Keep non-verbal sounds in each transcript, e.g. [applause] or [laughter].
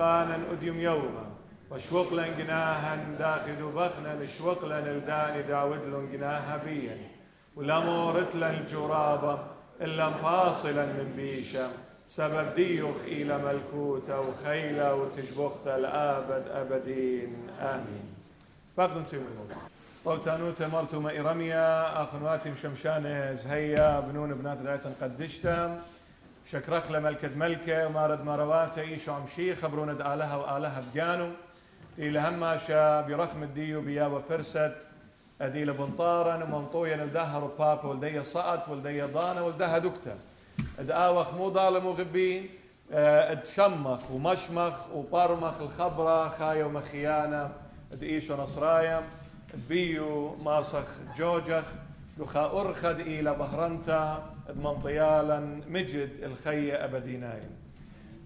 لخمت سنقانا أديم يوما وشوقلا جناها داخل بخنا لشوقلا الداني داود جناها بيا. ولمورت الجرابة إلا مفاصلا من بيشة سبب ديوخ إلى ملكوته وخيلة وتجبخته الآبد أبدين. آمين. باقدم تيمون طوتانوت مرتو ما إرميا أخنواتي مشمشانة زهية بنون بنات دايتا قدشتا شكرخلة ملكة ملكة ومارد مارواتة إيشو عمشي خبرونا آلها وآلها بجانو. إلى هماشا برخم الديو بيابا فرست. أدي لبنطارا ومنطويا الدها ربابا ولدي صأت ولدي ضانا ولدها دكتا. ادآوخ مو ظالم وغبين ادشمخ ومشمخ وبرمخ الخبرة خايا ومخيانة. ادئيش ونصرايا بيو ماسخ جوجخ. دخا أرخد إلى بهرنتا منطيالا مجد الخي أبديناي.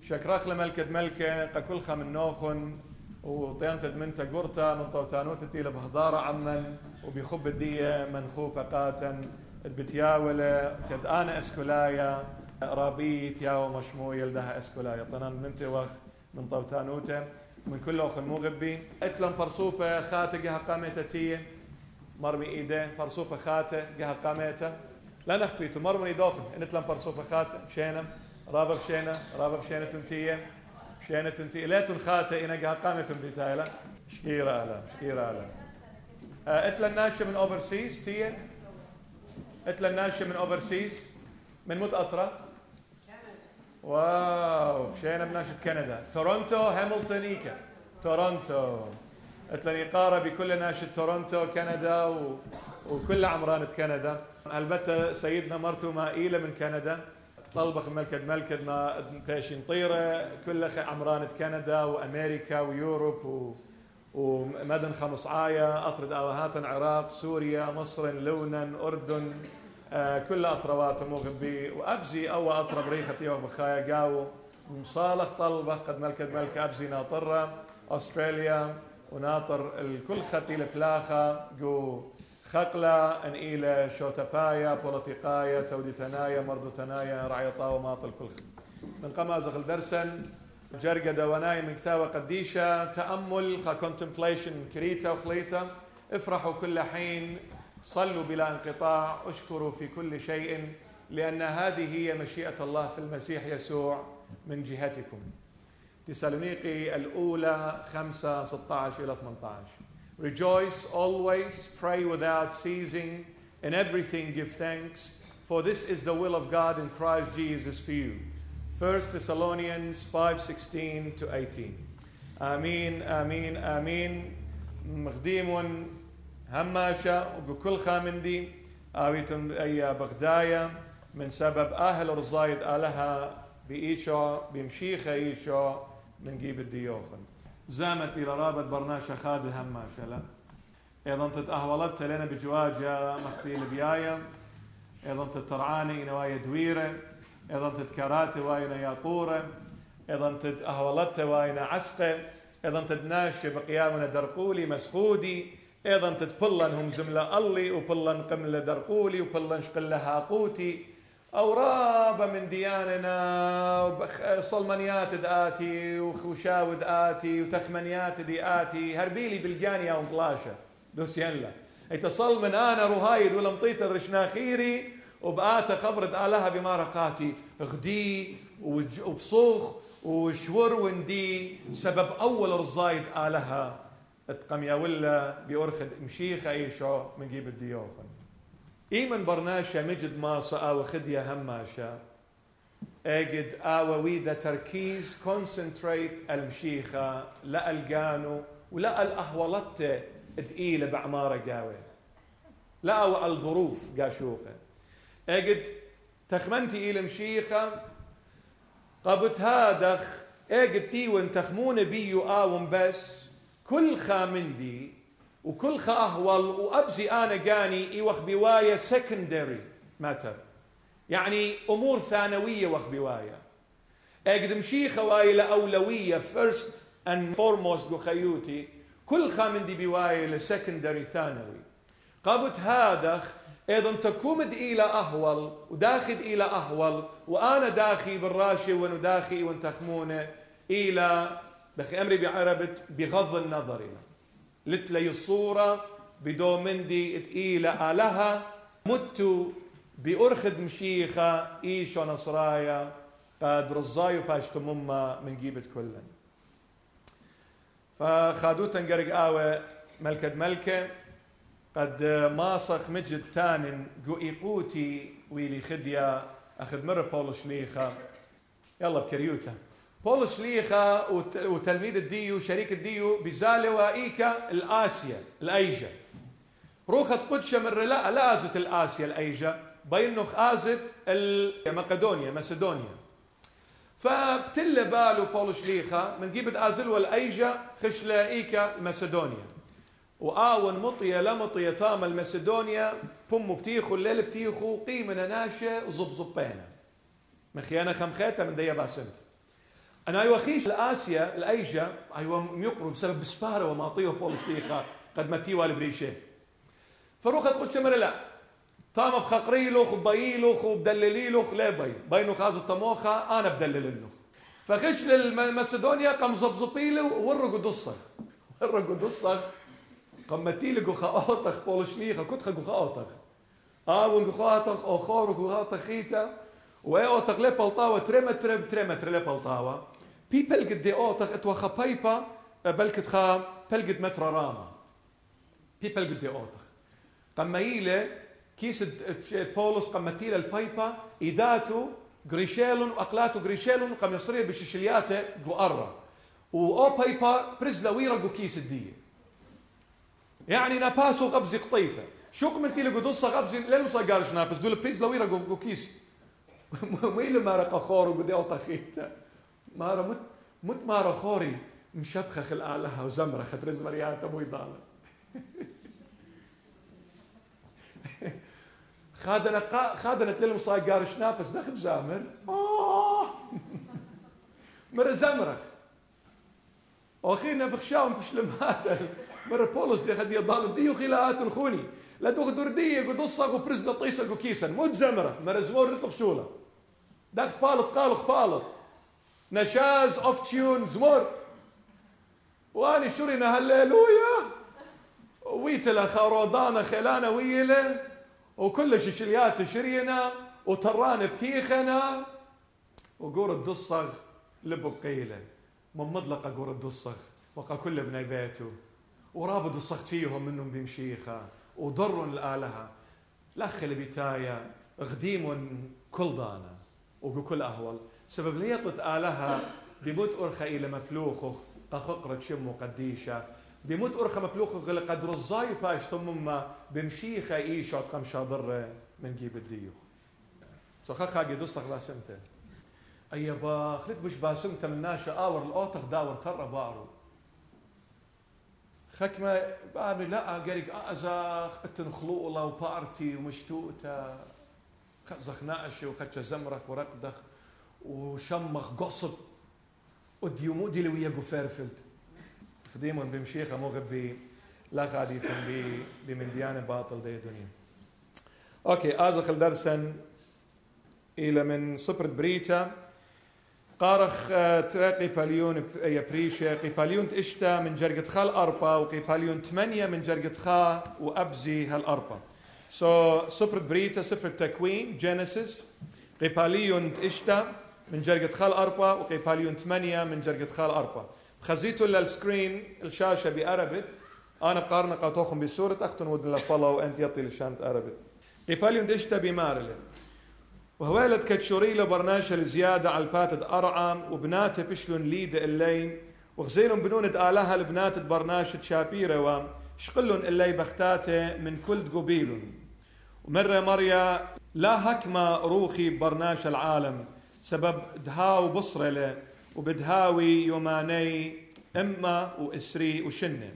شكرخ لملكة ملكة قكل من نوخن وطينت من تقرتا من طوتانوتتي لبهدارة عمن وبيخب الدية منخوفة قاتا بتياولة كد أنا أسكولايا رابيت ياو مشمويل لها أسكولايا. طنان من توخ من طوتانوته من كل أخ مغبي اتلم برصوفة قامتة تية. مرمي إيده برصوفة خاتة جها قامتة. لا نخبيتو مرمي دوخن اتلم برصوفة خاتة مشينا رابا بشينا رابا بشينا تنتيه مشينا تنتيه لا تنخاتة إنا جها قامتة تنتيه شكيرة أهلا شكيرة أهلا إتلا الناشئة من اوفرسيز تيه إتلا الناشئة من اوفرسيز من مت قطرة واو مشينا بناشئة كندا. تورونتو هاملتون ايكا تورونتو. اتلا إقارة بكل ناشئة تورونتو كندا و... وكل عمرانة كندا. البتة سيدنا مرتو مائيلة من كندا. طلبخ ملكد ملكد ما بيشين طيرة كل عمرانة كندا وأمريكا ويوروب و... ومدن خمس آية أطرد آوهات عراق سوريا مصر لبنان أردن. آه كل أطروات مغبي وأبزي أو أطرب ريخة يوم بخايا قاو. مصالح طلبة قد ملكة ملك أبزي ناطرة. أستراليا. وناطر الكل ختي البلاخة جو خقلة إلى شوتبايا بوليتيقايا توديتنايا رعي طاو ماطل كل من قمازغ الدرسن جرقة دواناي من كتابة قديشة تأمل خا contemplation كريتا وخليتا. افرحوا كل حين صلوا بلا انقطاع اشكروا في كل شيء لأن هذه هي مشيئة الله في المسيح يسوع من جهتكم. تسالونيقي الأولى 5 16 إلى 18 Rejoice always, pray without ceasing, in everything give thanks, for this is the will of God in Christ Jesus for you. 1 Thessalonians 5:16 to 18 آمين آمين آمين مخديم هماشة وبكل خامندي آويتم أي بغدايا من سبب أهل رزايد آلها بإيشو بمشيخة إيشو من جيب الديوخن زامت إلى رابط برناشة خاد هماشة لا أيضا تتأهولت لنا بجواجة مختيل بيايا. أيضا تترعاني نوايا دويرة. أيضا تتكراتي واينا ياقورة. أيضا تتأهولت واينا عسقة. أيضا تدناش بقيامنا درقولي مسقودي. أيضا تتبلن هم زملة الله وبلن قملة درقولي وبلن شقلة هاقوتي أورابة من دياننا صلمنيات دآتي وخوشاود آتي وتخمنيات دي آتي هربيلي بالجانية ومطلاشة دوسيلا اتصل من أنا رهايد ولا مطيت الرشناخيري وبآتا خبرت آلها بما رقاتي. غدي وبصوخ وشور وندي سبب أول رزايد آلها. اتقم يا ولا بأرخد مشيخة ايشو من جيب الديوخن. إيمن برناشا مجد ماسا أو خدية هماشا. أجد آوى ويدا تركيز كونسنتريت المشيخة لا الجانو ولا الأهولت تقيلة بعمارة جاوي لا أو الظروف قاشوقة. أجد تخمنتي إلى مشيخة قبت هادخ أجد تيون تخمون بيو آوم بس كل خامندي وكل خا أهول وأبزي أنا جاني إيوخ بواية secondary matter. يعني أمور ثانوية وخ بواية أقدم شي خواي لأولوية first and foremost بخيوتي كل خامندي بواية لسكندري ثانوي. قابت هادخ أيضا تكومد إلى أهول وداخل إلى أهول وآنا داخي بالراشي ونداخي وانتخمونه إلى بخي أمري بعربت بغض النظر. لتلي الصورة بدومندي تقيلة آلها متو بأرخد مشيخة إيشو نصرايا قد رزايو باشتو مما من جيبت كلن. فخادوتا قرق آوة ملكة ملكة قد ماسخ مجد تانن إيقوتي ويلي خديا أخذ مرة بولو شليخة. يلا بكريوتا. بولس ليخا وتلميذ الديو شريك الديو بزالة وإيكا الآسيا الأيجا. روخت قدشة من لا لا آزت الآسيا الأيجا. بينخ آزت مقدونيا مسدونيا. فبتل بالو بولس ليخا من جيبت آزل الأيجا خش إيكا مسدونيا. وآون مطية لمطية تام المسدونيا. بوم بتيخو الليل بتيخو قيمنا ناشة زبزبينا مخيانا خمخيتا من ديا باسمت. أنا أيوه خيش الآسيا الأيجا أيوه ميقروا بسبب بسبارة وما اعطيه بولس ليخا قد متي والبريشه فروخ تقول شمر لا؟ طام بخقريلوخ وبيلوخ وبدلليلوخ لا بي بينو خازو الطموخة أنا بدللنوخ فخش للمسدونيا قام زبزبيله ورقوا دصخ [laughs] ورقوا دصخ قام متيلقو خاوطخ بولس ليخا كنت خاقو خاوطخ آه ونقو خاوطخ أو خورو خاوطخ خيتا. واوتخ لي بلطاوة بي بلقد دي اوتخ اتوخا بايبا بلكت خا بلقد متر راما بي بلقد دي اوتخ قم ييله كيس بولس قم تيله البايبا ايداتو غريشيلون واقلاتو غريشيلون قم يصري بششلياته قوارا أو بايبا برزلا ويرا جو كيس الدية يعني ناباسو قبزي قطيته شو من تيله قدوسا قبزي للمصا قارش نابس دول بريزلا ويرا جو كيس ميلو مارا قخور وقدي طخيته مارا مت مت مارا خوري مشبخة خلقالها وزمرة خت مريات أبو يضال [laughs] خادنا قا خادنا تلم صاي قارش نابس دخل زامر. آه! [laughs] مرة زمرخ. واخينا بخشاهم بشلمات مرة بولس دي خدي ضال ديو خلاءات الخوني. لا دغدر دي قدصة وبرز لطيسة وكيسا مو زمرخ. مرة زمور نطلق شوله. داخ بالط قالخ بالط. نشاز اوف تيون زمر واني شرنا هالليلويا ويتلا خرودانا خلانا ويلة. وكل شليات شرينا. وطران بتيخنا. وقور الدصغ لبقيلة. من مطلقة قور الدصغ وقا كل ابن بيته ورابط الصخت فيهم منهم بمشيخة. وضر الآلهة. لخ اللي بتايا غديم كل دانا. وكل أهول سبب ليطت آلها بموت أرخى إلى مفلوخخ قخقرة شمو قديشة بموت أرخى مفلوخخ قد رزاي باش تمما بمشيخة إيش قم شاضر من جيب الديوخ. سو خخا قدو صغلا سمته أي باخ لك بش باسمت من ناشا آور الأوتخ داور ترى بارو خك ما بابي لا قريق أزاخ الله وبارتي ومشتوتة زخ ناقش وخدش زمرخ ورقدخ. وشمخ قصب. وديومودي اللي ويا فيرفلت فديمون بمشيخة مغبي لا غادي تنبي بمنديان باطل دي دنيا. أوكي ازخ درسا إلى من صبرت بريتا. قارخ آه، تراقي باليون يا بريشة قيباليون اشتا من جرقة خال أربا وقيباليون ثمانية من جرقة خا وأبزي هالأربا سو so, صفر بريتا صفر التكوين جينيسيس قيباليون اشتا من جرقة خال أربا وقيباليون ثمانية من جرقة خال أربا خزيتوا للسكرين الشاشة بأربت. أنا بقارن قاتوخم بسورة أختن ودن لفولو أنت يطي لشانت أربت. قيباليون اشتا بمارلين وهوالد كتشوري له برناشة الزيادة على الباتد أرعام وبناته بشلون ليد اللين وغزيلهم بنونة آلها البنات برناشة شابيرة وشقلن اللي بختاته من كل قبيل ومرة مريا لا هكما روخي برناش العالم. سبب دهاو بصرة وبدهاوي يوماني إما وإسري وشنة.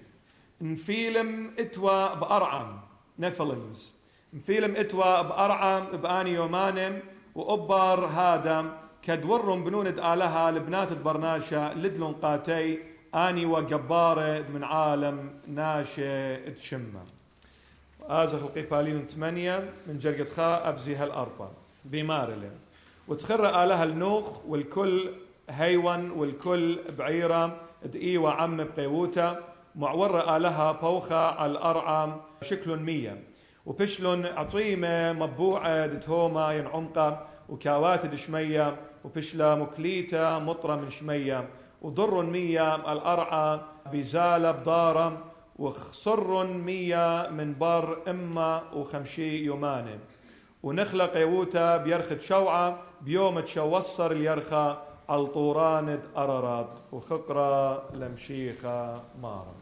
نفيلم إتوا بأرعم نفلمز نفيلم إتوا بأرعم بآني يومانم وأبر هذا كدورهم بنوند آلها لبنات برناشا لدلون قاتي آني وجبارة من عالم ناشي تشمة آزف القيبالين ثمانية من جرقة خاء أبزي هالأربع بمارلين وتخر آلها النوخ والكل هيون والكل بعيرة دقي وعم بقيوتا معورة آلها بوخة على الأرعام شكل مية. وبشلون عطيمة مبوعة دتهوما ينعمقة وكاوات دشمية وبشلا مكليتا مطرة من شمية. وضر مية الأرعى بزالة بدارة وخصر مية من بر إما وخمشي يومانة. ونخلق يوتا بيرخد شوعة بيوم تشوصر اليرخة على طوراند أرراد وخقرة لمشيخة مارا.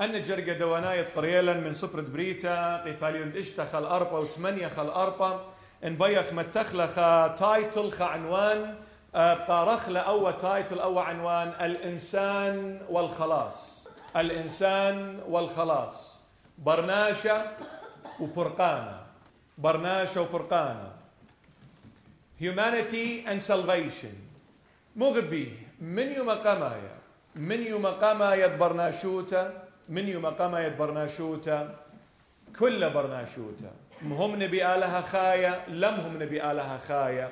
أن جرقة دواناية قريلا من سبرة بريتا قيباليون خل أربا وثمانية خل أربا إن بيخ متخلخ تايتل خ عنوان آه، بقى رخلة أو تايتل أو عنوان الإنسان والخلاص. الإنسان والخلاص. برناشة وبرقانة برناشة وبرقانة humanity and salvation. مغبي من يوم قمايا من يوم قمايا برناشوتا؟ من يوم قمايا برناشوتا؟ كل برناشوتا. هم نبي آلها خايا لم هم نبي آلها خايا.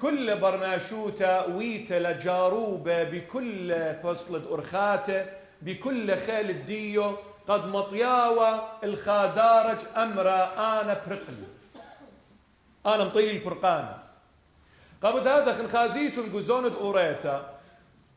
كل برناشوتا ويتا لجاروبة بكل فصل أرخاته بكل خيل الديو. قد مطياوة الخادارج أمرا أنا برقلي أنا مطيل البرقانة قبل هذا خن خازيتون قزونة أوريتا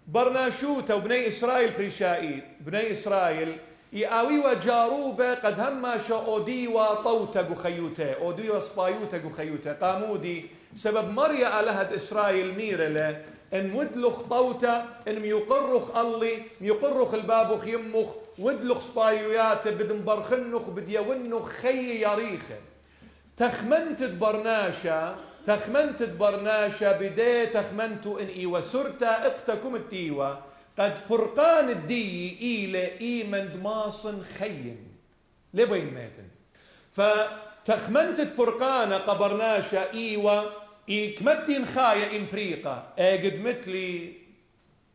برناشوتا وبني إسرائيل بريشائيت. بني إسرائيل يأوي وجاروبة قد هما شا أودي وطوتا قخيوتا أودي وسبايوتا قخيوتا. قامودي سبب مريا ألهد إسرائيل ميرلة إن ودلخ طوتا إن ميقرخ الله ميقرخ البابخ يمخ ودلخ سبايويات بدن برخنخ بديونخ خي يريخة. تخمنت برناشا تخمنت برناشا بدي تخمنت إن إيوة سرتا اقتكم التيوة قد فرقان الدي إيلة إيمن دماصن خين. لبين ماتن. فتخمنت فرقانة قبرناشا إيوة إيكمتين خايا إمبريقا إيقد مثلي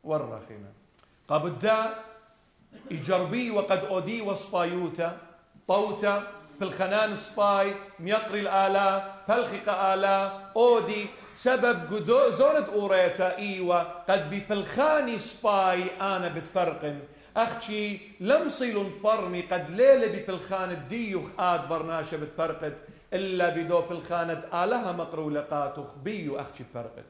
ورخنا قبدا إجربي وقد أودي وصبايوتا طوتا بالخنان سباي ميقري الآلا فلخق آلا أودي سبب قدو زورد أوريتا إيوة قد ببلخاني سباي أنا بتفرقن. أختي لم صيلون برمي قد ليلة ببلخان الديوخ آد برناشة بتفرقت. إلا بدو بلخانة آلها مقرولقات بيو أختي فرقت.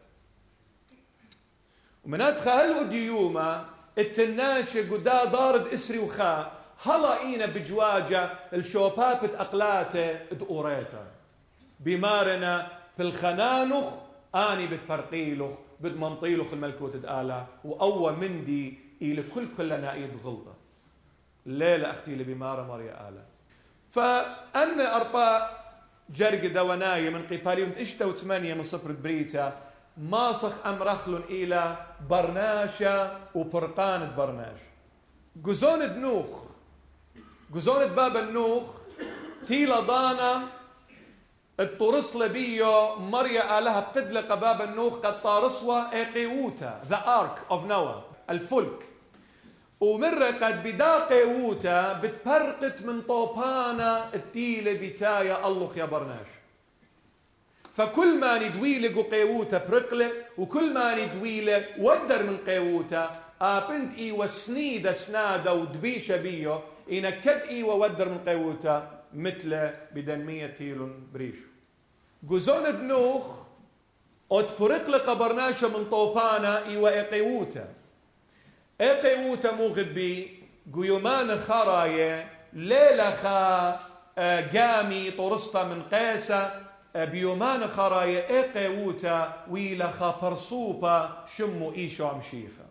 ومن أدخل ديوما التناشة قدا ضارد إسري وخا هلا إينا بجواجة الشوبات بتأقلاته دقوريتا بمارنا في الخنانخ آني بتبرقيلخ بد منطيلخ الملكوت دآلا وأوى مندي إلى كل كلنا إيد غلطة. الليلة أختي اللي بمارة مريا آلا فأن أربا جرق دواناي من قباليون إشتا وثمانية من صفر بريتا ماسخ أمرخلن إلى برناشا وبرقانة برناش. جزونة نوخ جزونة باب النوخ تيلا دانا الطرسلة بيو مريا آلها بتدلق باب النوخ قد طارسوا إيقيوتا ذا ارك اوف نوا الفلك. ومرة قد بدا قيوتا بتبرقت من طوبانا التيلة بتايا الله يا برناش فكل ما ندويلة قيوتا برقلة وكل ما ندويلة ودر من قيوتا آبنت إي وسنيدة سنادة ودبيشة بيو إنكد إي وودر من قيوتا مثل بدنمية تيلون بريشو. جوزون بنوخ ات برقلة قبرناشة من طوبانا إي وإقيوتا. إقيوتا موغد بي قيومان خراية ليلة خا جامي طرستا من قيسة بيومان خراية إقيوتا ويلا خا برصوبة شمو إيشو عمشيخة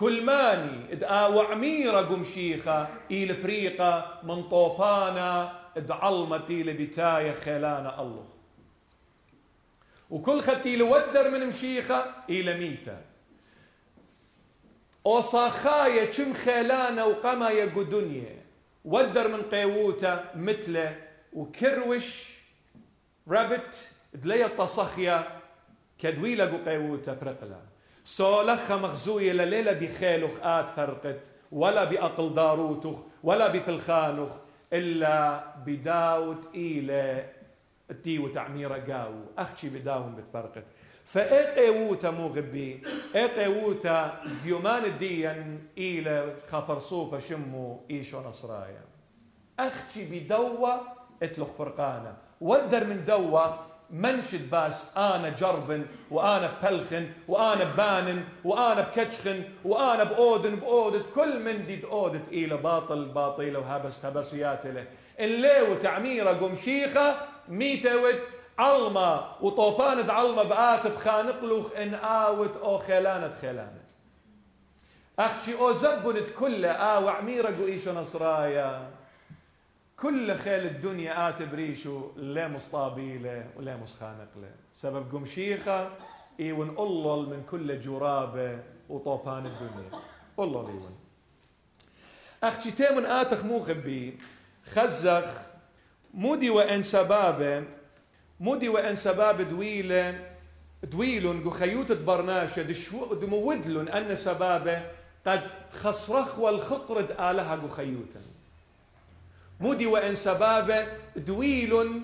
كل ماني ادعا وعميرة قمشيخة إيل بريقة من طوبانا ادعلمتي لبتاية خيلانا الله. وكل ختي لودر من مشيخة إلى ميتا وصاخايا كم خيلانا وقما دنيا. ودر من قيوتا مثله وكروش رابت دليا التصخيا كدويلة قيوتا برقلا سولخ مغزوية لليلة بخيلخ آت فرقت ولا بأقل داروتخ ولا ببلخانخ إلا بداوت إلى تي وتعميرة قاو. أختي بداوم بتبرقت فإقيوتا مو غبي إقيوتا ديومان الدين إلى خبرصوبة شمو إيشو نصرايا. أختي بدوا إتلخ برقانة. ودر من دوا منشد باس؟ آنا جربن وآنا بلخن وآنا بانن وآنا بكتشخن وآنا بأودن بأودت كل من دي أودت إلى باطل باطيلة وهبس هبسيات له اللي وتعميرة قم شيخة ميتوت علمة وطوبانة علمة بآت بخانقلوخ إن آوت أو خيلانة خيلانة. أختي أو زبنت كله آ وعميرة قويشو نصرايا. كل خيل الدنيا آت بريشو لا مصطابيله ولا مسخانقله سبب قمشيخة إيون ألل من كل جرابة وطوبان الدنيا. ألل إيون. أختي تيمن آتخ مو خبي خزخ مودي وإن سبابة مودي وإن سباب دويلة دويلون جو خيوت برناشة دمودلون أن سبابة قد خصرخ والخطرد آلها جو خيوتا مودي وإن سبابة دويل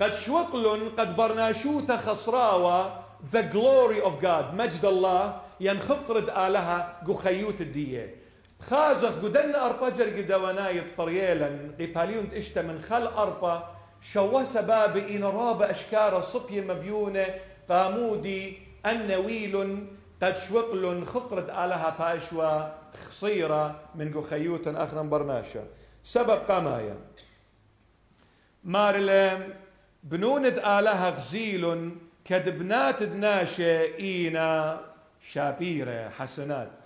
قد شوقل قد برناشوت خصراوة the glory of God مجد الله ينخطرد آلها قو خيوت الدية. خازخ قدنا أربجر قدوانايت قريلا قباليون إشتا من خل أربا. شوا سباب إن راب أشكار صبي مبيونة. قامودي النويل قد شوقل خطرد آلها باشوا خصيرة من قو خيوت أخرا برناشا. سبب قمايا. مارلم بنوند آلها غزيل كدبنات دناشة إينا شابيرة حسنات.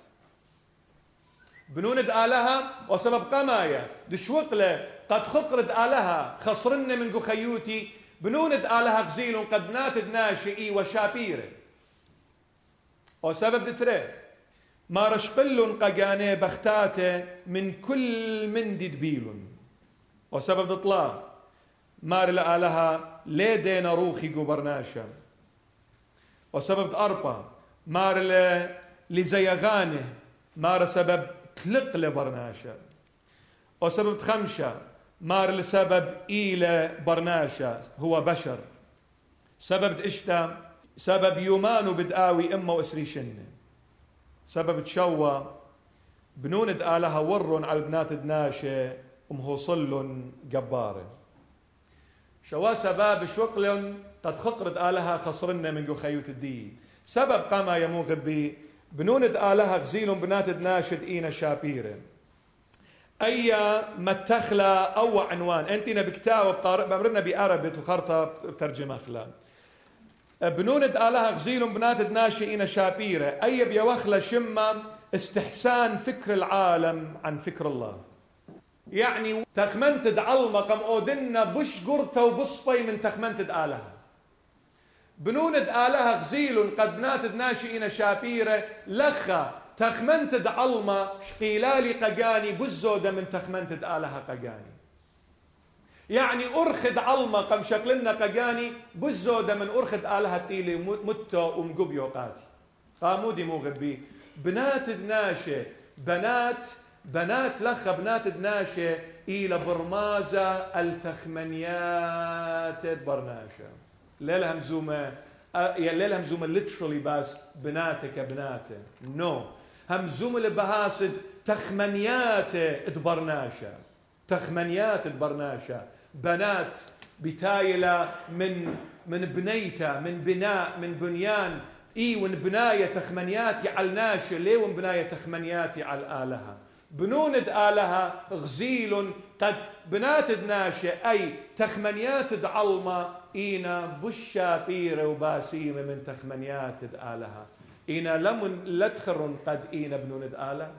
بنوند آلها وسبب قمايا. دشوقلة قد خقرد آلها خصرن من خيوتي بنوند آلها غزيل قد ناتد ناشئي وشابيرة. وسبب دتري ما رشقل قجاني بختاته من كل من دبيل وسبب اطلاع مار لها ليدين روخي قبرناشا. وسبب أربا مار لزيغانه مار سبب تلق لبرناشا. وسبب خمسة مار لسبب إيلة برناشا هو بشر. سبب إشتا سبب يومان بدآوي إما وإسري شنة. سبب تشوى بنوند آلها ورن على بنات دناشة ومهوصل جبارة. شوا سباب شوقل قد خقرت آلها خصرنا من خيوت الدين. سبب قام يمو غبي بنوند آلها غزيل بنات دناشد إينا شابيرة. أي متخلة أو عنوان. أنت بكتاب بقارئ بأمرنا بأربت وخرطة بترجمة أخلا بنوند آلها غزيل بنات ناشئين شابيرة. أي بيوخلة شمة استحسان فكر العالم عن فكر الله. يعني تخمنت دعلمة قم أودنا بش قرطة وبصبي من تخمنت آلها بنوند آلها غزيل قد ناتد ناشئين شابيرة. لخا تخمنت دعلمة شقيلالي قجاني بزودة من تخمنت آلها قجاني يعني أرخد علمة قم شكلنا قجاني بزودة من أرخد آلها تيلي متو ومقبيو قاتي قامودي مو غبي. بنات دناشة بنات بنات لخ بنات دناشة إلى برمازة التخمنيات برناشة. ليلها مزومة يا ليلها مزومة ليتشرالي باس بناتك بناتة. نو no. همزومة لبهاسد تخمنيات دبرناشة تخمنيات دبرناشة بنات بتايلة من من بنيتة من بناء من بنيان. إي ون بناية تخمنياتي على الناشئ ليه ون بناية تخمنياتي على الالهه بنوند آلهة غزيل قد بناتد ناشئ أي تخمنيات علمة إينا بشا بيرة وباسيمة من تخمنيات آلهة إينا لمن لتخرن قد إينا بنوند آلهة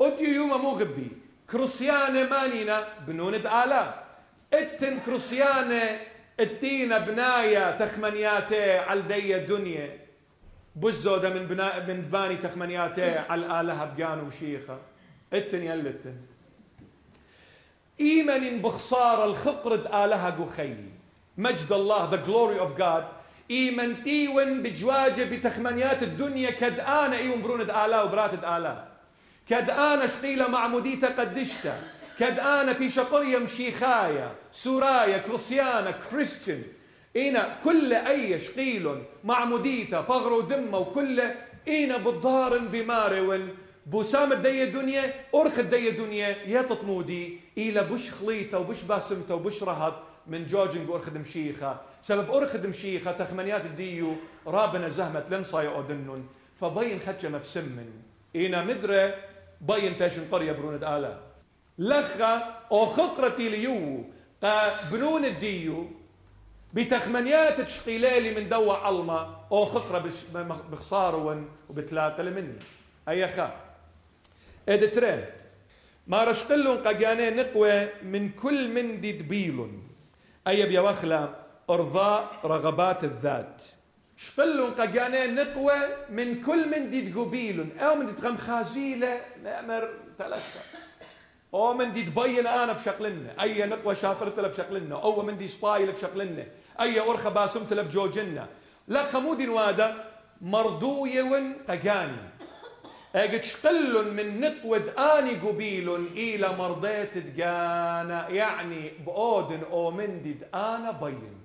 أديو يوم مغبي كروسيانة مانينا بنوند آلهة اتن كروسيانة اتينا بنايا تخمنياته على دي الدنيا. بزودة من بناء من باني تخمنياته على الآلهة بقانو وشيخة. اتن يلتن إيمن بخسارة الخقرد آلهة قخي مجد الله the glory of God. إيمن تيون بجواجة بتخمنيات الدنيا. كد أنا إيون برونة آلا وبراتد آلا. كد أنا شقيلة معموديتا قدشتا. كد أنا بيشقرية مشيخايا سورايا كريستيانا كريستيان إينا كل أي شقيل معموديتا بغرو دمه وكل إينا بالضارن بمارون بوسام الدية دنيا أرخ الدية دنيا يا تطمودي إلى بش خليطة وبش باسمته وبش رهب من جوجن بأرخد مشيخة سبب أرخد مشيخة تخمنيات الديو رابنا زهمت لنصاي أودنن فبين خدشة مبسمن إينا مدرة بين تاشن قرية بروند آلا. لخا أو خقرتي ليو بنون الديو بتخمنيات تشقيلالي من دوا علمة أو خقرة بخسارة وبتلاقى مني. أي خا. ادترين ما رشقلون قجاني نقوى من كل من دي دبيل أي بيوخلا أرضاء رغبات الذات. شقلون قجاني نقوى من كل من دي دقبيل أو من دي تغم خازيلة نأمر ثلاثة أو من دي تبين أنا بشكلنا أي نقوه شافرت له بشكلنا أو من دي سبايل بشكلنا أي ورخه باسمت بجوجنا. لا خمودي نوادا مردويه ون قجاني أجد شقل من نقود آني قبيل إلى مرضيت دقانا يعني بأودن أو مندد آنا بين.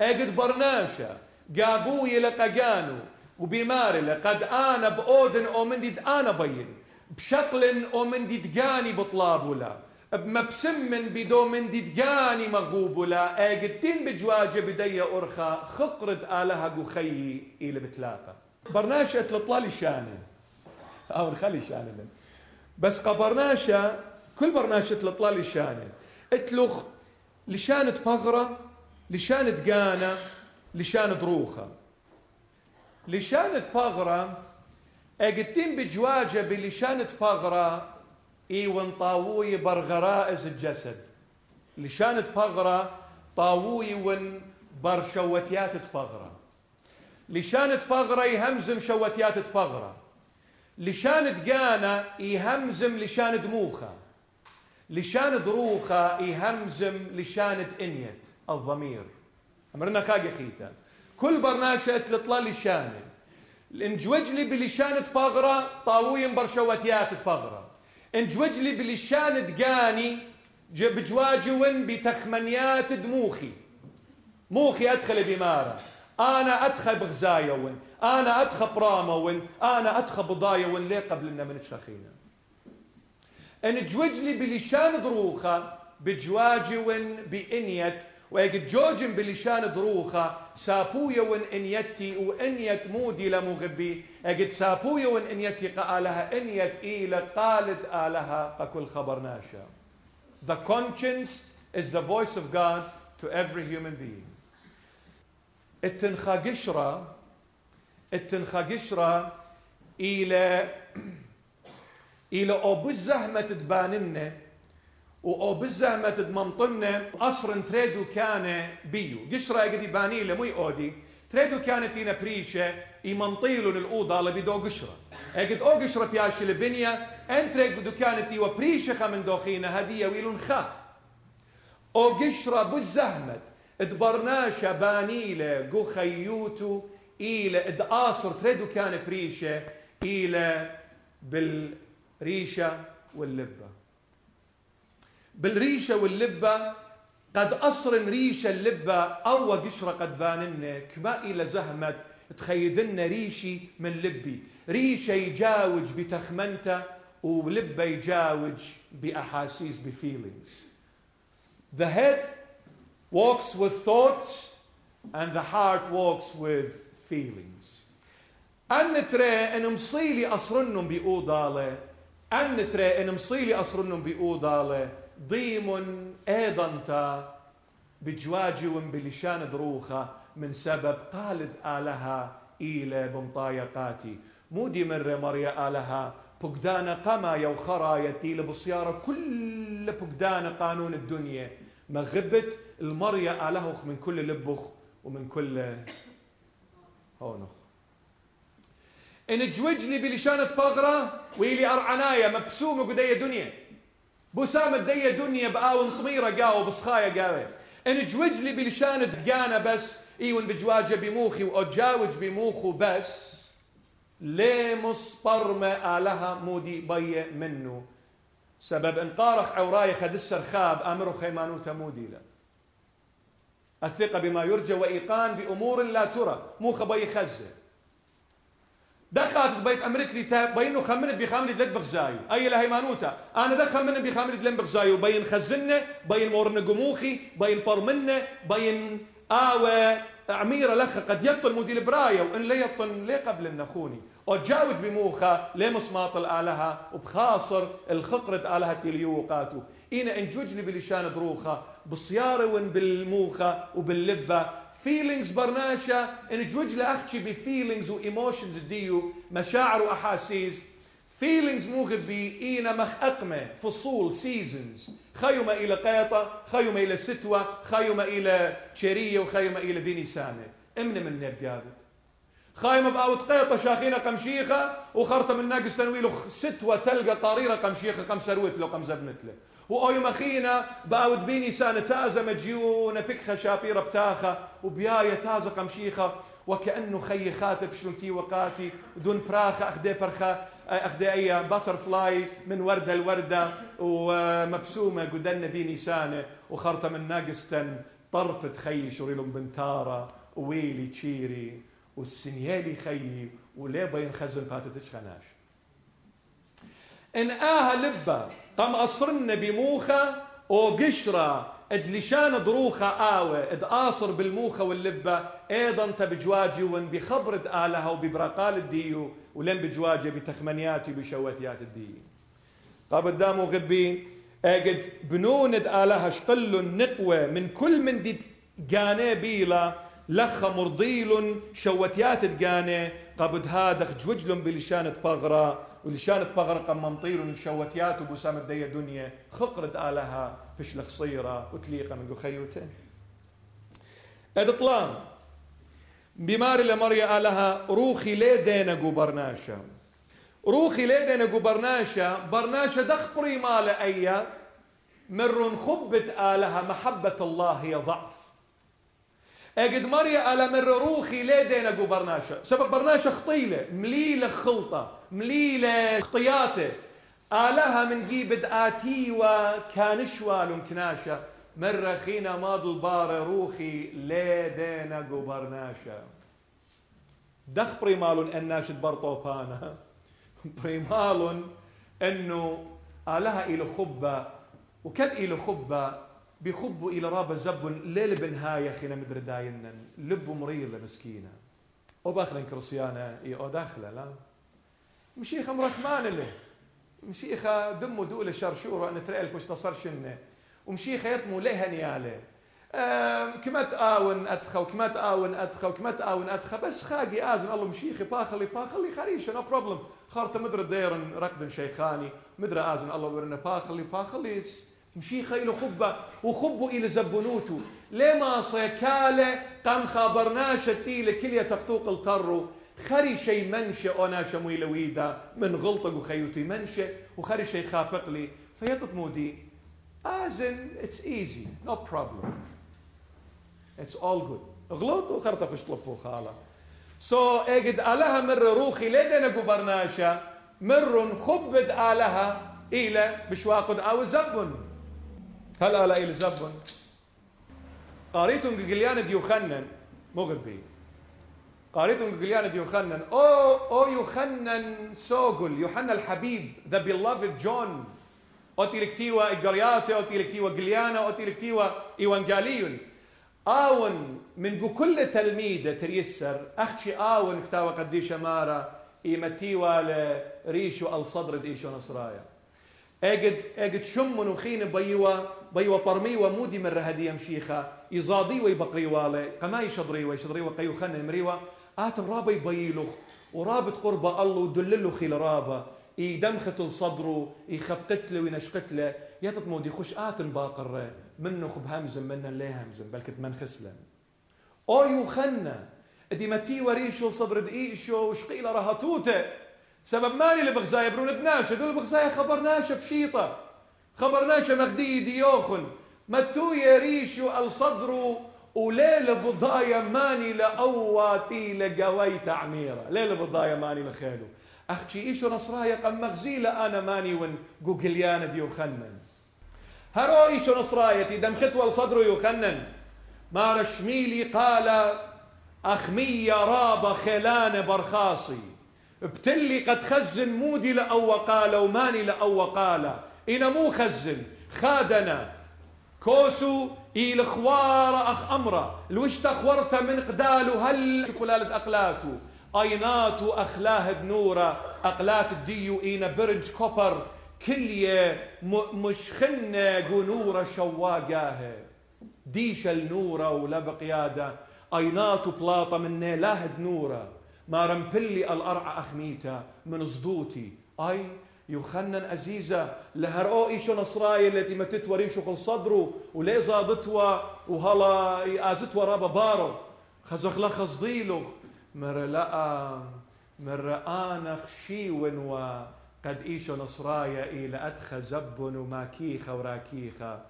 أجد برناشا قابوي لقجانو وبماري لقد آنا بأودن أو مندد آنا بين. بشكل أو مندد قاني بطلابولا بمبسم بدو من دقاني مغوبولا اجد تين بجواجة بدي ارخا خقرد آلها قخي إلى بتلاقى. برناشا تلطلالي شانه أو نخلي شانه بس قبرناشا كل برناشة تلطلا لي شانه اتلخ لشانة بغرة لشانة قانة لشانة دروخة لشانة بغرة اقتين بجواجة بلشانة بغرة اي طاووي برغرائز الجسد لشانة بغرة طاووي ون برشوتيات بغرة لشانة بغرة يهمزم شوتيات بغرة لشان دقانا يهمزم لشان دموخة لشان دروخة يهمزم لشان انيت الضمير امرنا خاقي خيتا كل برناشة تلطلا لشانه انجوجلي بلشان تبغرة طاوين برشوتيات تبغرة انجوجلي بلشان دقاني بجواجون بتخمنيات دموخي. موخي أدخل بماره أنا أدخل بغزايون أنا أدخل برامون أنا أدخل بضايون ليه قبل لنا من شخينا؟ ان جوجلي بلشان دروخة بجواجون بإنيت ويقد جوجن بلشان دروخة سابويا وإن انيتي وانيت مودي لمغبي أجد سابويا وإن انيتي قالها انيت إلى قالت آلها قكل خبر ناشا The conscience is the voice of God to every human being. التنخا قشرة التنخا قشرة إلى إلى أو بالزهمة تباننا وأو بالزهمة تدممطنا أصر تريدو كان بيو. قشرة قد باني له مي أودي تريدو كانت إنا بريشة يمنطيلو الأوضة لبدو قشرة. قد أو قشرة بياش البنية أن تريدو كانت إيوا بريشة خمن دوخينا هدية ويلون خا. أو قشرة بالزهمة دبرناشا بانيلة قو خيوتو إلى إدآصر تريدو كان بريشة إلى بالريشة واللبة. بالريشة واللبة قد أصر ريشة اللبة أو قشرة قد باننا كما إلى زهمة تخيدنا ريشي من لبي. ريشة يجاوج بتخمنته ولبة يجاوج بأحاسيس بفيلينجز. The head walks with thoughts and the heart walks with feelings. أن ترى إن مصيلي أصرنهم بأوضالة أن ترى إن مصيلي أصرنهم بأوضالة. ضيم أيضا تا بجواجي ومبلشان دروخة من سبب قالد آلها إلى بمطايقاتي. مودي مرة مريا آلها. بقدانا قما يوخرا يتي بصيارة. كل بقدانا قانون الدنيا. مغبت المريا آلهخ من كل لبخ ومن كل هونخ. إن جوجلي بلشانة بغرة ويلي أرعنايا مبسومة قدية دنيا. بسامة دية دنيا بآون طميرة قاو بصخايا قاوي إن جوجلي بلشانة دقانة بس إيون بجواجة بموخي وأجاوج بموخو بس. ليه مصبرمة آلها مودي بي منه سبب انقارخ عوراي خد السرخاب امره خيمانوتا مودي له. الثقة بما يرجى وإيقان بأمور لا ترى. مو خبي خزة. دخلت بيت أمرت لي بينو خمنت بخامنة لد بغزايو. أي لهيمانوتا أنا دخل من بخامنة لد بغزايو. بين خزنة بين مورن قموخي بين برمنة بين آوى عميرة لخ قد يطل مودي براية وإن لا يطل ليه قبل النخوني وتجاوز بموخة ليه مسماط الآلهة؟ وبخاصر الخقرة آلهة اليوقاتو. إنا انجوج لي بلشان دروخة بالصيارة وين بالموخة وباللبة فيلينجز برناشا انجوج لأخشي بفيلينجز وإيموشنز ديو مشاعر وأحاسيس فيلينجز مغبي إينا مخ أقمة فصول سيزونز خيمة إلى قيطة خيمة إلى ستوة خيمة إلى شرية وخيمة إلى بني سامة امن من نبدابت خايمة بأوت قيطة شاخينة قمشيخة وخرطة من ناقص تنويله ستوة تلقى طاريرة قمشيخة قم سروت له قم زبنت له وأوي مخينا باود بيني سانة تازة مجيونة بكخة شابيرة بتاخة وبياية تازة قمشيخة. وكأنه خي خاتب شلتي وقاتي دون براخة أخدي برخة أخدي أي باتر فلاي من وردة لوردة ومبسومة قدنا بيني سانة. وخرطة من ناقستن طربت خي شريلهم بنتارة وويلي تشيري. والسنيالي خيي وليه بين خزن فاتتش خناش. إن آها لبة قام أصرنا بموخة أو قشرة ادلشان دروخة آوة إد آصر بالموخة واللبة أيضا تبجواجي وان بخبرة آلها وببرقال الديو ولن بجواجي بتخمنياتي وبشواتيات الديو. قاب قدامه غبي اجد بنوند آلها شقل النقوة من كل من دي قاني بيلا لخ مرضيل شوتيات تقاني قبد هادخ جوجلن بلشانة بغرة ولشانة بغرة قممطيل شوتيات وبسام الدية دنيا خقرت آلها فش لخصيرة وتليقة من خيوته. ادطلان بمار لمريا آلها روخي لي دينا برناشا. روخي لي دينا برناشا برناشا دخ مال أيا مرن خبت آلها محبة الله هي ضعف أجد مريا على مر روخي ليدينا جو برناشا. سبب برناشا خطيلة مليلة خلطة مليلة خطياته آلها من جيبد آتي وكان شوال كناشا مرة خينا ماض البار روخي ليدينا جو برناشا. دخ بريمال الناشد برطوبانا [laughs] بريمال أنه آلها إلى خبة وكد إلى خبة بيخبوا إلى رابا زب ليل بنهاية خينا مدري داينا. لبوا مريضة مسكينة. وباخر كرسيانة. إي أو داخلة لا. مشيخة مرحمان له مشيخة دمو دولة شرشورة أن ترأي الكوش تصر شنة. ومشيخة يطمو لها نيالة كما تآون أدخى وكما تآون أدخى وكما تآون أدخى بس خاقي آزن الله مشيخي باخلي باخلي خريشة نو بروبلم خارطة مدر ديرن رقدن شيخاني. مدر آزن الله ورنا باخلي باخلي مشيخة إلى خبة وخبوا إلى زبنوتو. لما صيكالة قام خابرناش التيلة كلية تقطوق الطرو خري شي منشة أنا شموي لويدا. من غلطة وخيوتي منشة وخري شي خابق لي. فيطت مودي. آزن it's easy no problem. It's all good. غلط وخرطة فش طلبوا خالة. so, اجد آلها مر روخي لدينا قبرناشا. مر خبد آلها إلى بشواقد أو زبن. هل آلا إلى زبن؟ قاريتم قليان ديوخنن مغبي قاريتم قليان ديوخنن أو أو يوخنن سوغل يوحنا الحبيب ذا beloved جون أوتي لكتيوا إقرياتي أوتي لكتيوا قليانا أوتي لكتيوا إيوانجاليون. آون من كل تلميذة تريسر أختي آون كتاوى قديش مارا إيمتيوا لريشو الصدر ديشو نصرايا. اجد اجد شم وخين بيوا بيوا برميوا مودي من رهدي مشيخة يزادي ويبقري والي قما يشضري ويشضري وقيو خن مريوا. آتم رابا يبيلوخ ورابط قرب الله ودللو خيل رابا. إي دمخت الصدر إي خبتت له وينشقت له مودي خش آتن باقر. منه خب همزم منه ليه همزم بلكت من خسلن أو يوخنا أدي متي وريشو صدر دقيشو وشقيله رهتوته سبب مالي اللي بغزايا برون بناشا دول بغزايا خبرناشا بشيطة. خبرناشا مغدي ديوخن. متو يريشو الصدر وليل بضايا ماني لأواتي لقوي تعميرة ليل بضايا ماني لخيلو أختي إيشو نصرايا قم مغزيلة أنا ماني ون جوجليانا دي يخنن هرو إيشو نصرايتي دم خطوة الصدر يخنن ما رشميلي قال أخمي راب خلان برخاصي. بتلي قد خزن مودي لأو قال وماني لأو قال إنا مو خزن خادنا. كوسو إي الخوار أخ أمرا. الوش تخورت من قداله هل شكلالة أقلاتو؟ أيناتو أخلاه بنورة أقلات الديو إينا برج كوبر. كلية مشخنة قنورة شواقاه ديش النورة ولا بقيادة. أيناتو بلاطة من نيلاه نورة. ما رمبلي الأرع أخميتا من صدوتي. أي يخنن أزيزة لهرقو إيشو نصراي التي متت وريشو خل صدرو ولي زادتوا وهلا آزتوا رابا بارو. خزخ لخص ضيلوخ مر لأ مر آنخ شيون وقد إيشو نصرايا إلى أدخ زبن وماكيخة وراكيخة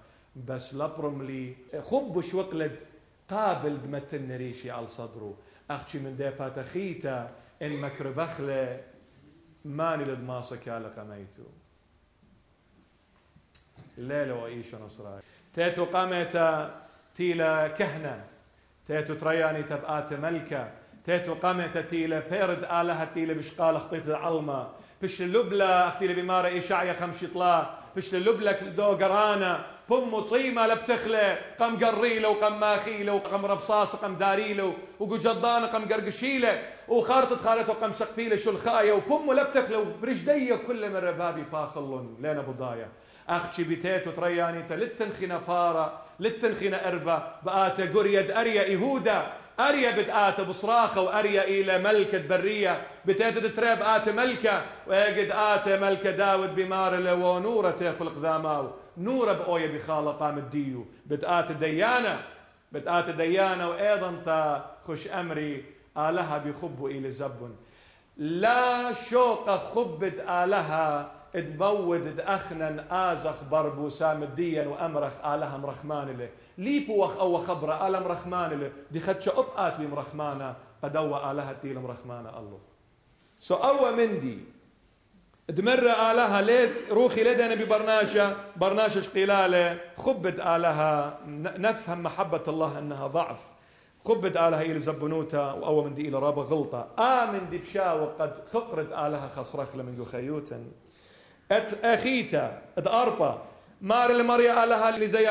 بس لبرم لي خبش وقلد قابل دمتن ريشي على صدره أختي من دي باتخيتا إن مكر بخلة ماني لدماسك على قميتو الليلة وإيش نصراي تيتو قامتا تيلا كهنة تيتو ترياني تبقات ملكة تيتو قامتا تيلا بيرد آلها تيلا بشقال اخطيت العلمة. بش اللبلة أختي بمارة إشعيا خمشطلا بش اللبلة دو قرانا. بم صيمه لبتخله قم قريلة وقم ماخيلة وقم ربصاص وقم داريلة وقجضان قم قرقشيلة. وخارطة خالته قم سقبيله شو الخايه وبمه لبتخله وبرجدية كل من ربابي باخلون لين أبو ضايا أختي بيتيتو ترياني للتنخينا بارا للتنخينا إربا. بآتا قريد أريا إيهودا. أريا بتآت بصراخة وأريا إلى ملكة برية. بتآت تراب آت ملكة. ويجد آت ملكة داود بمار ونورة ذا نورة بأويا بخالة قام الديو. بتآت ديانة بتآت ديانة وأيضا تا خش أمري آلها بخب إلى زب لا شوق خبت آلها ادبود أخنن آزخ بربو سامديا وأمرخ آلها مرخمان له ليبوخ أو خبرة آلم رخمان له دي خدش ابقات مرخمانة قدوا آلها تيل مرخمانة الله. سو أو مندي دمر آلها ليد روخي لدينا ببرناشة برناشة شقيلالة. خبت آلها نفهم محبة الله أنها ضعف. خبت آلها إلى زبنوتا وأو من دي إلى رابا غلطة. آمن دي بشا وقد خقرت آلها خصرخ لمن خيوتا أت أخيتا أت أربا. مار المريا آلها اللي زي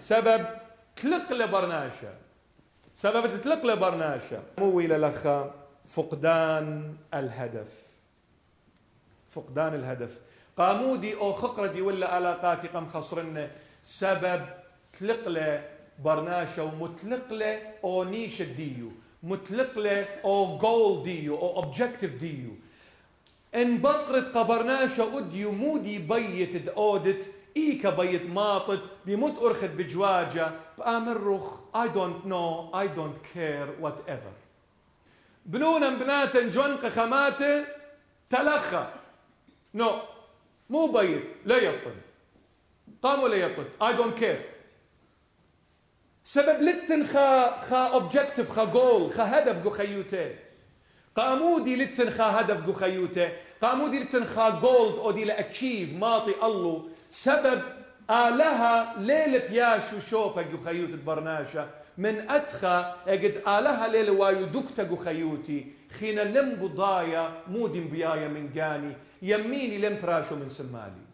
سبب تلق لبرناشة سبب تلق لبرناشة مو إلى لخا. فقدان الهدف. فقدان الهدف. قامودي أو خقردي ولا علاقاتي قم خسرنا سبب تلقله برناشا ومطلق له أو نيش ديو. مطلق له أو جول ديو أو اوبجكتيف ديو. إن بقرة قبرناشا اديو مودي بيت أودت. إيكا بيت ماطت. بموت ارخد بجواجة. بامرخ I don't know. I don't care. Whatever. بنونا بناتا جونق خماتة تلخى. نو no. مو بيت لا يطن قام ولا يطن I don't care. سبب لتن خا خا اوبجكتيف خا جول خا هدف جو خيوته قامودي لتن خا هدف جو خيوته قامودي لتن خا جولد أو دي لاتشيف ماطي الله سبب آلها ليل بياشو شوبا جو خيوت برناشا من أدخى أجد آلها ليل وايو دكتا جو خيوتي خينا لم بضايا مودين بيايا من جاني يميني لم براشو من سمالي.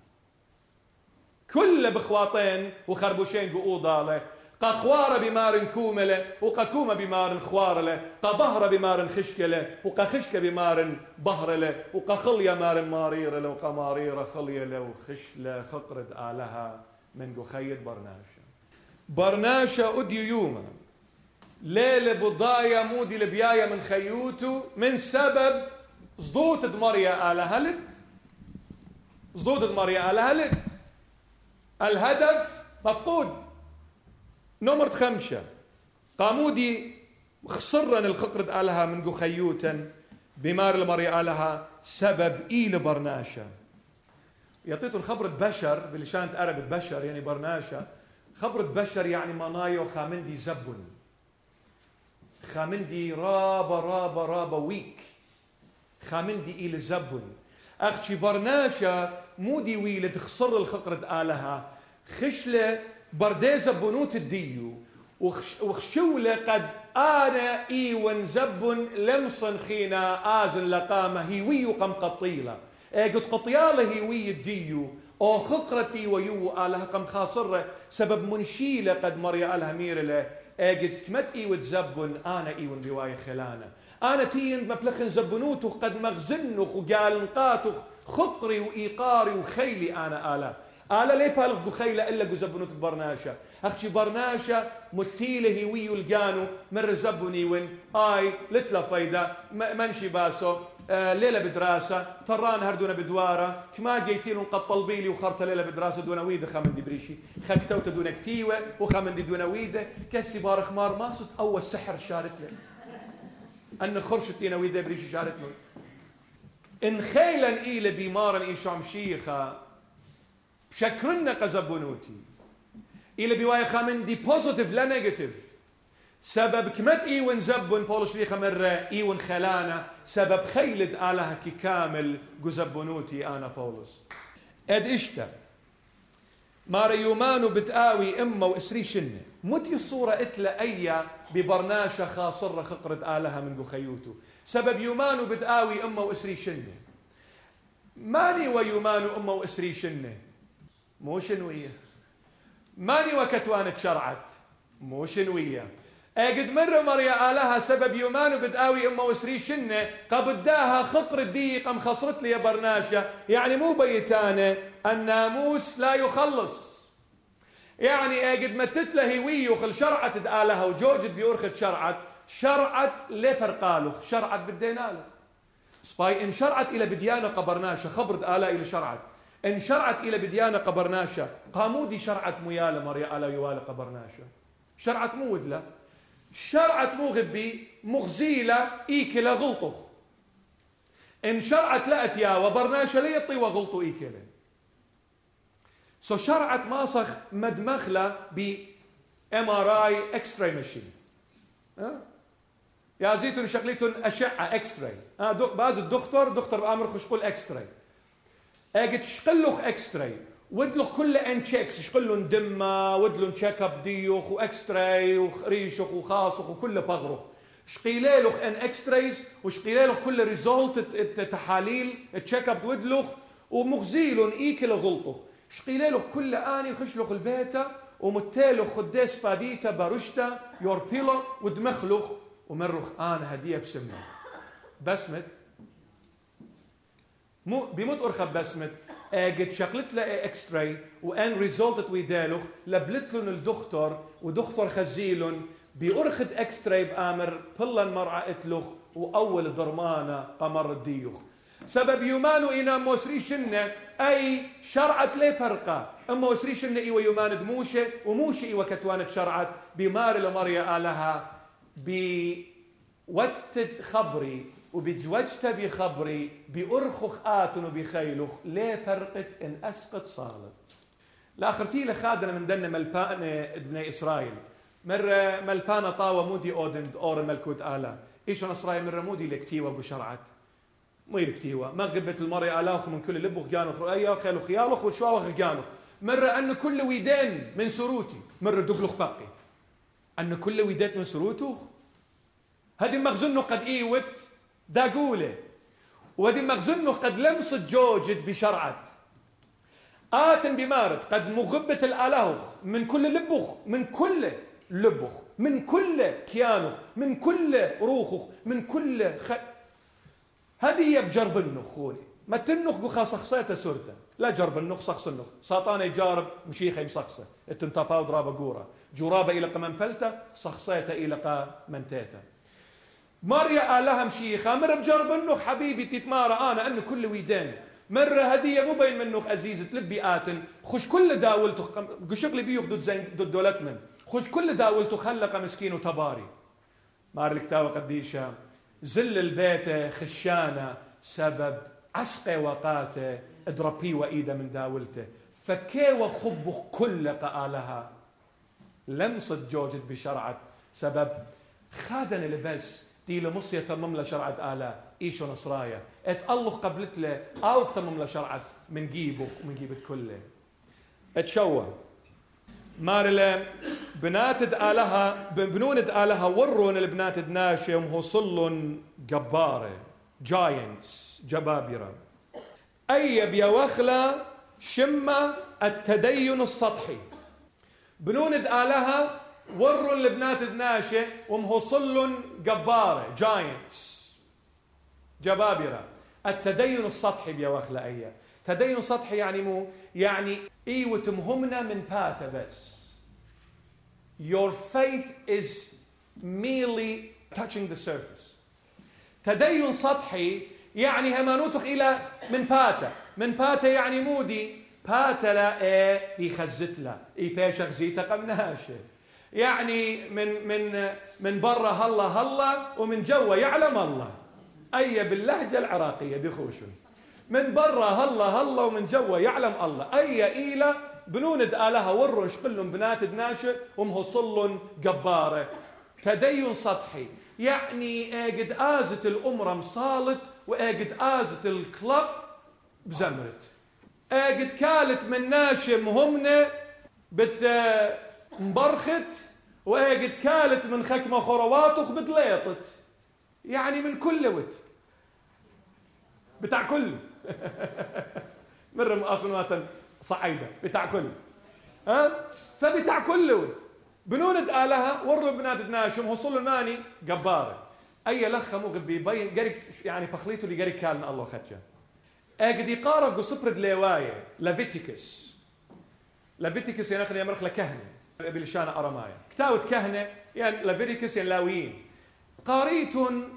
كل بخواطين وخربوشين جو أوضالة قا خوارة بمار كوملة وقا كومة بمار خوارلة قا بهرة بمار خشكلة وقا خشكة بمار بهرلة وقا خلية مار ماريرة وقا ماريرة خلية وخشلة خقرد آلها من قخيد برناشة برناشة أديو يوما ليلة بضايا مودي لبيايا من خيوتو من سبب صدوت دمريا آلها لد صدوت دمريا آلها لد الهدف مفقود. نمرة خمسة. قامودي خسرن الخقرد آلها من جو بمار المري آلها سبب إيل برناشا. يعطيتهم خبرة بشر بلشان تقرب بشر يعني برناشا. خبرة بشر يعني منايو خامندي زبن خامندي رابا رابا رابا ويك. خامندي إيل زبن أختي برناشا مودي ويل تخسر الخقرة آلها. خشلة برديزة بنوت الديو. وخشولة قد أنا إيون زب لمصن خينا آزن لقامة هيوي قم قطيلة قد قطيالة هيوي الديو. أو خقرتي ويو آلها قم خاصرة. سبب منشيلة قد مريا آلها ميرلة. قد كمت إيوة زبن أنا إيون رواية خلانة. أنا تين مبلخن زبنوتو قد مغزنخ وقال نقاتخ خقري وإيقاري وخيلي أنا آلها أنا ليه بالغ خيلة الا زبنوت برناشا. اخشي برناشا متيله هي الجانو مر زبني وين اي لتلا فايدة منشي باسو. آه ليلة بدراسة طران هردونا بدوارة كما جيتين قد طلبي لي وخرت ليلة بدراسة دون ويدة خامن دي بريشي خكتوت دون كتيوة وخامن دي دون ويدة كسي بار خمار ما صد أول سحر شارت له أن خرشت دينا ويدة بريشي شارت له إن خيلا إيلة بيمارا إن شامشيخا شكرنا قزبونوتي إلى بواي خامن دي بوزيتيف لا نيجاتيف سبب كمت إيون زبون بولش ليخا مرة إيون خلانا. سبب خيلد آلها كي كامل قزبونوتي أنا بولس. إد إشتا. مار يومانو بتقاوي إما وإسري شنة. متي الصورة إتلا أيا ببرناشة خاصرة خقرت آلها من خيوتو سبب يومانو بتقاوي إما وإسري شنة. ماني ويومانو إما وإسري شنة؟ مو شنوية. ماني وكتوانة شرعت؟ مو شنوية. قد مرة مريا آلها سبب يومان وبدآوي أمه وسري شنة قبداها الديق أم خسرت لي برناشة. يعني مو بيتانة الناموس لا يخلص. يعني قد متت له هوية وخل شرعت آلها وجوجت بيورخت شرعت. شرعت ليبر قالخ شرعت بدينالخ سباي إن شرعت إلى بديانة قبرناشة خبرت آلا إلى شرعت. إن شرعت إلى بديانة قبرناشا قامودي شرعت ميالة مريا على يوالة قبرناشا شرعت مو ودلة شرعت مو غبي مغزيلة إيكلة غلطخ. إن شرعت لأت يا وبرناشا ليطي وغلطو إيكلة. سو شرعت ماسخ مدمخلة ب إم آر آي اكستراي ماشين. يا زيتون شغليتون أشعة اكستراي باز الدكتور دكتور بآمر خش قول اكستراي اجت شقلوخ اكستراي ودلوخ كل ان تشيكس شقلن دمة ودلن تشيك اب ديوخ وإكستراي وخريشوخ وخاصخ وكل بغرخ. شقيليلوخ إن إكسترايز وشقيليلوخ كل ريزولت تحاليل تشيك اب ودلوخ ومغزيلون ايكل غلطوخ شقيليلوخ كل آني خشلوخ البيتا ومتيلوخ خديس باديتا بارشتا يور بيلو ودمخلوخ ومرخ أنا هدية بسمة. بسمت مو بموت أرخب قد شغلت له إكس راي وأن ريزولتت ويدالوخ لبلت لهم الدكتور ودكتور خزيلن بأرخد إكس راي بآمر بلا المرأة إتلوخ وأول ضرمانه قمر الديوخ. سبب يومانو إنا موسريشنا أي شرعت لي فرقة أما وسريشنا إيوة يومان دموشة وموشة إيوة كتوانت شرعت بمار لمريا آلها بوتد خبري وبجوجت بخبري بأرخخ آتن وبخيلخ ليه فرقت إن أسقط صالت. لآخرتي لخادنا من دنا ملبان ابن إسرائيل. مرة ملبانة طاوة مودي أودند أور ملكوت آلا. إيش إسرائيل مرة مودي لكتيوة بشرعت مو يلكتيوة ما غبت المرأة آلاخ من كل لبخ جانخ رؤيا خيلو خيالخ وشواوخ جانخ. مرة أن كل ويدين من سروتي. مرة دقلخ باقي. أن كل ويدات من سروتوخ. هذه مخزنه قد إيوت. داقولة. وهذه مخزنه قد لمست جوجد بشرعت. آتن بمارت قد مغبة الآلاخ من كل لبخ من كل لبخ من كل كيانخ من كل روخخ من كل خ... هذه هي بجرب النخ خوني ما تنخ قو شخصيته سرته لا جرب النخ شخص النخ. ساطانه يجارب مشيخة يمسخصه التنتابا ودرابا قورا جرابه إلى قمنفلته شخصيته إلى قمنتيته مريا آلها مشيخة مرة بجرب النخ حبيبي تتمارى أنا أنه كل ويدين. مرة هدية مو بين منك عزيزة تلبي آتن. خش كل داولته قشق لي بيوخ ضد زين ضد دولتمن خش كل داولته خلق مسكين وتباري. مار الكتابة قديشة. زل البيت خشانة سبب عسقي وقاته إدربي وإيده من داولته فكي وخبخ كل قالها. لمصت جوجد بشرعة سبب. خادن لبس دي لمصية تمم له شرعت آلا إيشو نصرايا اتألخ قبلت له أو تمم له شرعت من جيبه ومن جيبت كله. اتشوى مارلا بنات آلها بنون آلها ورون البنات ناشي ومهوصل جبارة. جاينتس جبابرة. أي بيوخلة شمة التدين السطحي. بنون آلها وروا البنات دناشة ومهوصل جبارة جاينتس جبابرة. التدين السطحي بيوخلة أي تدين سطحي يعني مو يعني إيوه تمهمنا من باتا بس. Your faith is merely touching the surface. تدين سطحي يعني همانوتك إلى من باتا من باتا يعني مودي باتا لا إيه دي خزت لا. إي بيش غزيتا قمناشه يعني من من من برا هلا هلا ومن جوا يعلم الله. أي باللهجة العراقية بخوشن من برا هلا هلا ومن جوا يعلم الله. أي إيلة بنوند آلها ورن شقلن بنات دناشة ومهصلن جبارة تدين سطحي. يعني اجد آزت الأمرة مصالت واجد آزت الكلب بزمرت. اجد كالت من ناشم همنا بت مبرخت واجد كالت من خكمة خرواتخ بتليطت يعني من كل وت. بتاع كل. [laughs] مرة مؤاخذة صعيدة. بتاع كل. ها؟ فبتاع كل ود بنونة آلها وروا بنات تناشم وصلوا الماني جبارة. أي لخة مو بيبين قريك يعني بخليته اللي قريك كان الله خدشه. أجد يقارق سبرد لواية لافيتيكس لافيتيكس يعني أخي يمرخ لكهنة. بلشانة أرماية كتاوت كهنة يعني لافيتيكس يعني لاويين. قاريت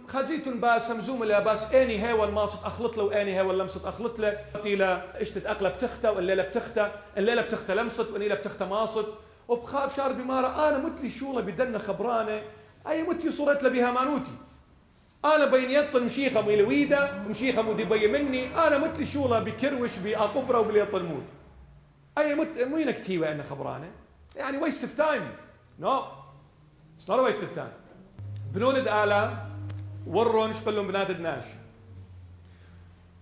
خزيت باس همزوم ولا باس أني هي والماصت أخلط له وأني هي واللمصت أخلط له. إلى اشتت أقلة بتخته والليله بتخته الليلة بتخته لمصت والليله بتخته ماصت وبخاف شار بمارة أنا متلي شولة بدنا خبرانة أي متي صورت بها مانوتي. أنا بين يطن مشيخة مي لويدا ومشيخه مودي بي مني أنا متلي شولة بكروش بأقبرة وبليطن مود أي مت وين كتيوه أنا خبرانة. يعني ويست اوف تايم نو اتس نوت ويست اوف تايم بنوند آلا ورون شقلهم بنات دناش.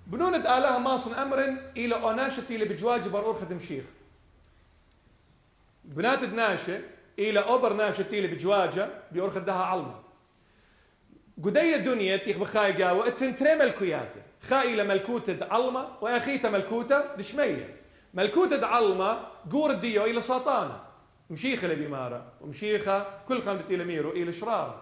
بنوند آلا ماصن أمر إلى إلى بجواج برور خدم شيخ. بنات دناشة إلى أوبر ناشة إلى بجواجة بيور خدها علمة. قدية الدنيا تيخ بخاي جاوة التنتري ملكوياته خايلة ملكوتة علمة وأخيتها ملكوتة دشمية. ملكوتة علمة قور الديو إلى ساطانة. مشيخة لبيمارة ومشيخة كل خمدة إلى ميرو إلى شرارة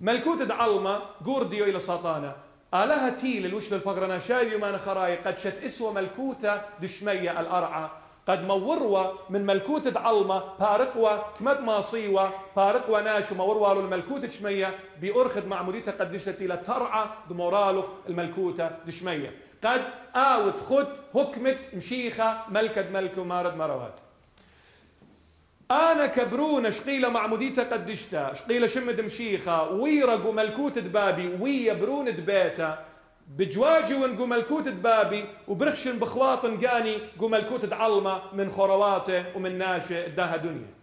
ملكوت علمة قور ديو إلى ساطانة. آلها تيل الوش بالبغرنا شايبي ما خراي قد شت اسوى ملكوتة دشمية الأرعى. قد موروا من ملكوتة علمة بارقوة كمد ماصيوة بارقوة ناشو موروا له الملكوتة دشمية. بأرخد معموديتها قد دشتي لترعى دمورالو الملكوتة دشمية. قد آوت خد هكمت مشيخة ملكة ملك ومارد مروات. أنا كبرونة شقيلة معموديتا قدشتا شقيلة شمد مشيخة ويرقوا ملكوت دبابي ويا برون دبيتا بجواجي ونقو ملكوت دبابي وبرخشن بخواطن قاني قو ملكوت دعلمة من خرواته ومن ناشئ داها دنيا.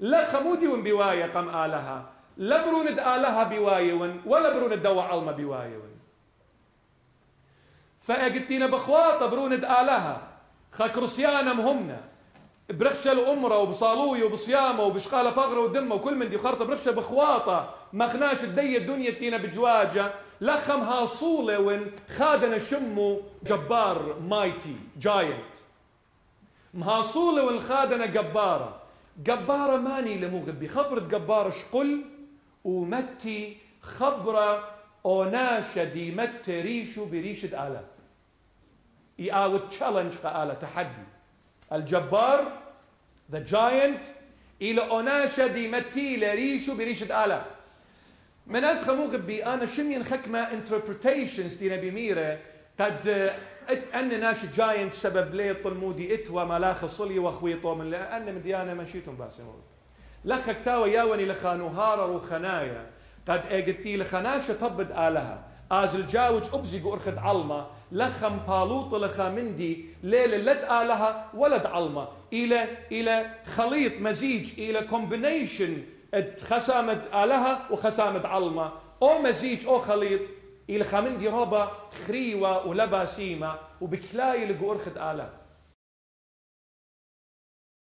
لا خمودي ون بواية قم آلها لا برون آلها بواية ون ولا برون دوا علمة بواية ون. فأقتينا بخواطة برون آلها خاكروسيانا مهمنا برخشة الأمرة وبصالوية وبصيامة وبشقالة بغرة ودمة وكل من دي خرطة برخشة بخواطة ما خناش الدية الدنيا تينا بجواجة. لخمها صولة وين خادنا شمو جبار مايتي جاينت. مهاصولة وين خادنا جبارة. جبارة ماني لمغبي خبرة جبارة شقل ومتي خبرة أوناشة دي مت ريشو بريشة آلة. إي آوت تشالنج قالة تحدي. الجبار ذا جاينت إلى أوناشا دي متي لريشو بريشة آلة. من أنت خمو غبي أنا شمين خكمة interpretations دي نبي ميرة قد أن ناش جاينت سبب لي طلمودي إتوا ملاخ صلي وخويطو من لأن مديانة مشيتم باسي لخك تاوى ياوني لخانو هارر وخنايا قد اجتي لخناشة طبد آلها. آزل جاوج أبزي أرخد علمة لخم بالوط لخا مندي ليلة لت آلها ولد علمة إلى إلى خليط مزيج إلى كومبينيشن خسامة آلها وخسامة علمة أو مزيج أو خليط إلى خامندي ربا خريوة ولباسيمة وبكلاي لقو أرخد آلها